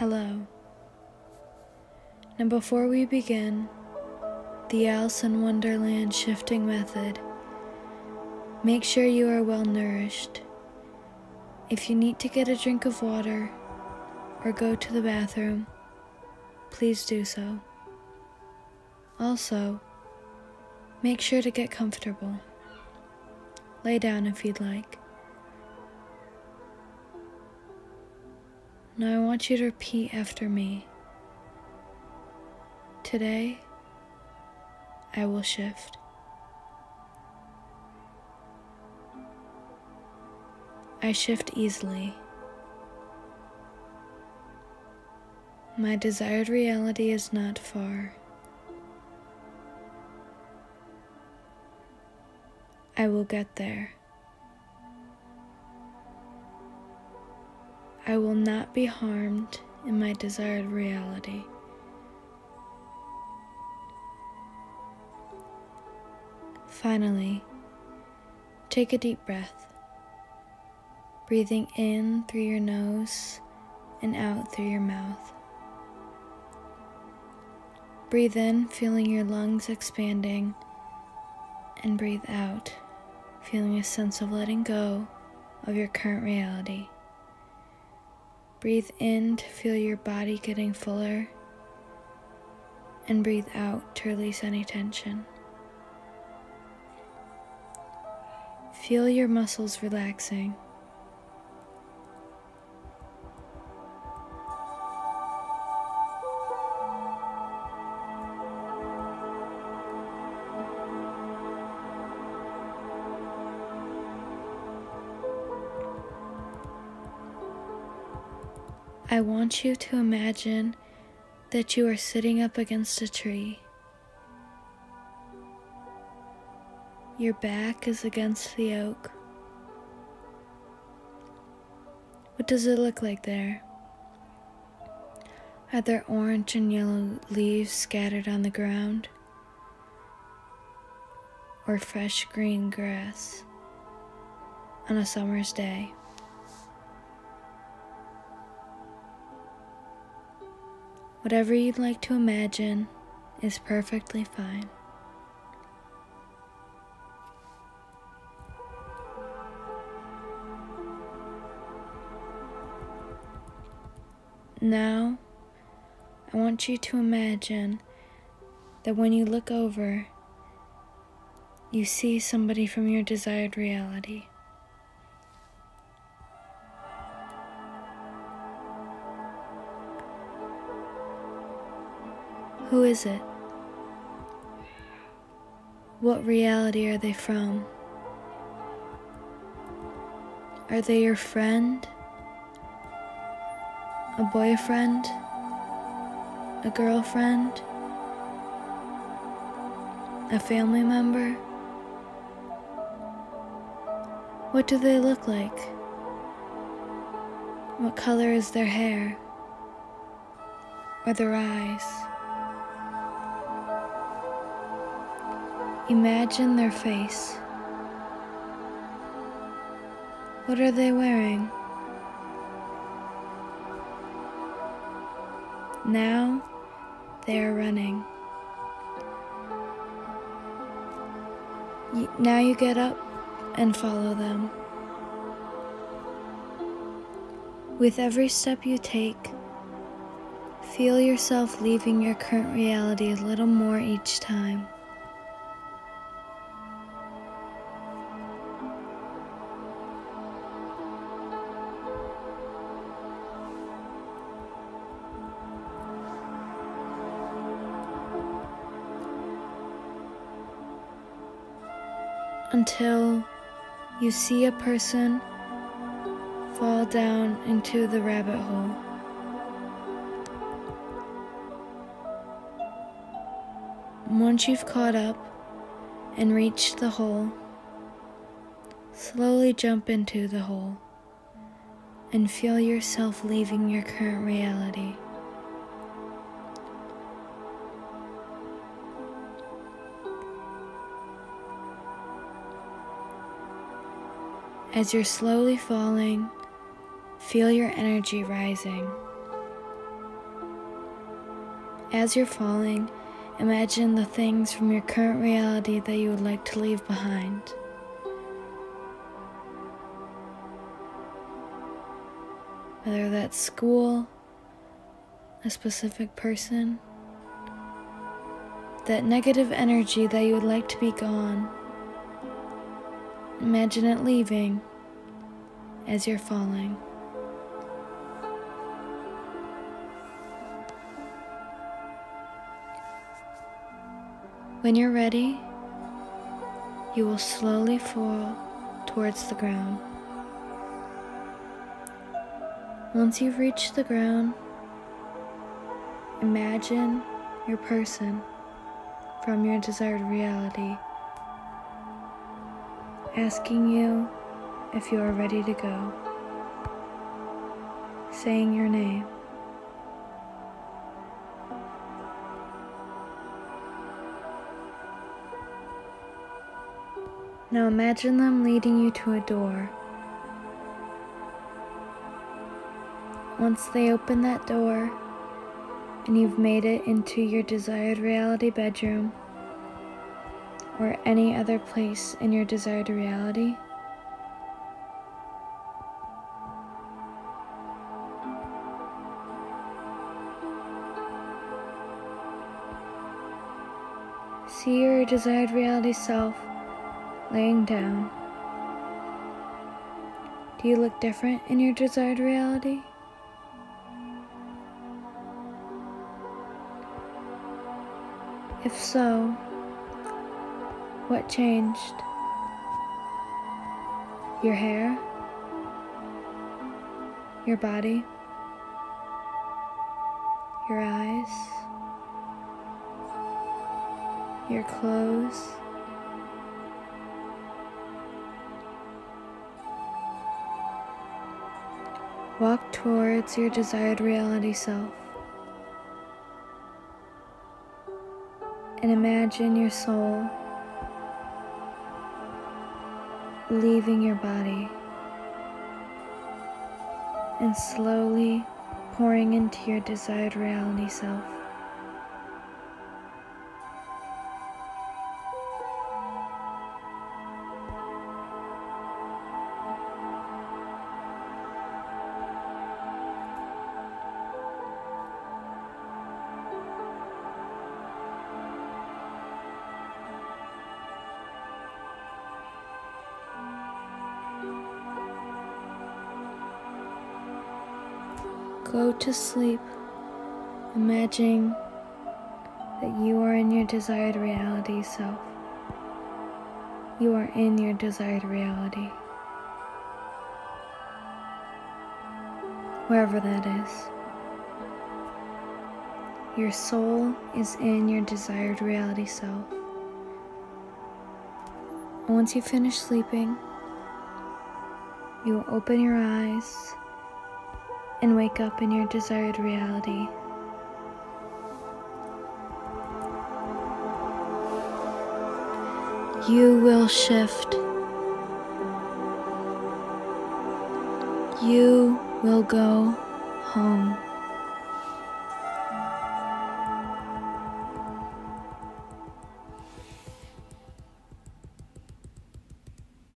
Hello. Now, before we begin the Alice in Wonderland shifting method, make sure you are well nourished. If you need to get a drink of water or go to the bathroom, please do so. Also, make sure to get comfortable. Lay down if you'd like. Now I want you to repeat after me. Today, I will shift. I shift easily. My desired reality is not far. I will get there. I will not be harmed in my desired reality. Finally, take a deep breath, breathing in through your nose and out through your mouth. Breathe in, feeling your lungs expanding, and breathe out, feeling a sense of letting go of your current reality. Breathe in to feel your body getting fuller, and breathe out to release any tension. Feel your muscles relaxing. I want you to imagine that you are sitting up against a tree. Your back is against the oak. What does it look like there? Are there orange and yellow leaves scattered on the ground? Or fresh green grass on a summer's day? Whatever you'd like to imagine is perfectly fine. Now, I want you to imagine that when you look over, you see somebody from your desired reality. Who is it? What reality are they from? Are they your friend? A boyfriend? A girlfriend? A family member? What do they look like? What color is their hair? Or their eyes? Imagine their face. What are they wearing? Now they are running. Now you get up and follow them. With every step you take, feel yourself leaving your current reality a little more each time. Until you see a person fall down into the rabbit hole. Once you've caught up and reached the hole, slowly jump into the hole and feel yourself leaving your current reality. As you're slowly falling, feel your energy rising. As you're falling, imagine the things from your current reality that you would like to leave behind. Whether that's school, a specific person, that negative energy that you would like to be gone. Imagine it leaving as you're falling. When you're ready, you will slowly fall towards the ground. Once you've reached the ground, imagine your person from your desired reality, asking you if you are ready to go, saying your name. Now imagine them leading you to a door. Once they open that door and you've made it into your desired reality bedroom or any other place in your desired reality, see your desired reality self laying down. Do you look different in your desired reality? If so, what changed? Your hair? Your body? Your eyes? Your clothes? Walk towards your desired reality self. And imagine your soul leaving your body and slowly pouring into your desired reality self. Go to sleep, imagining that you are in your desired reality self. You are in your desired reality. Wherever that is. Your soul is in your desired reality self. And once you finish sleeping, you will open your eyes and wake up in your desired reality. You will shift. You will go home.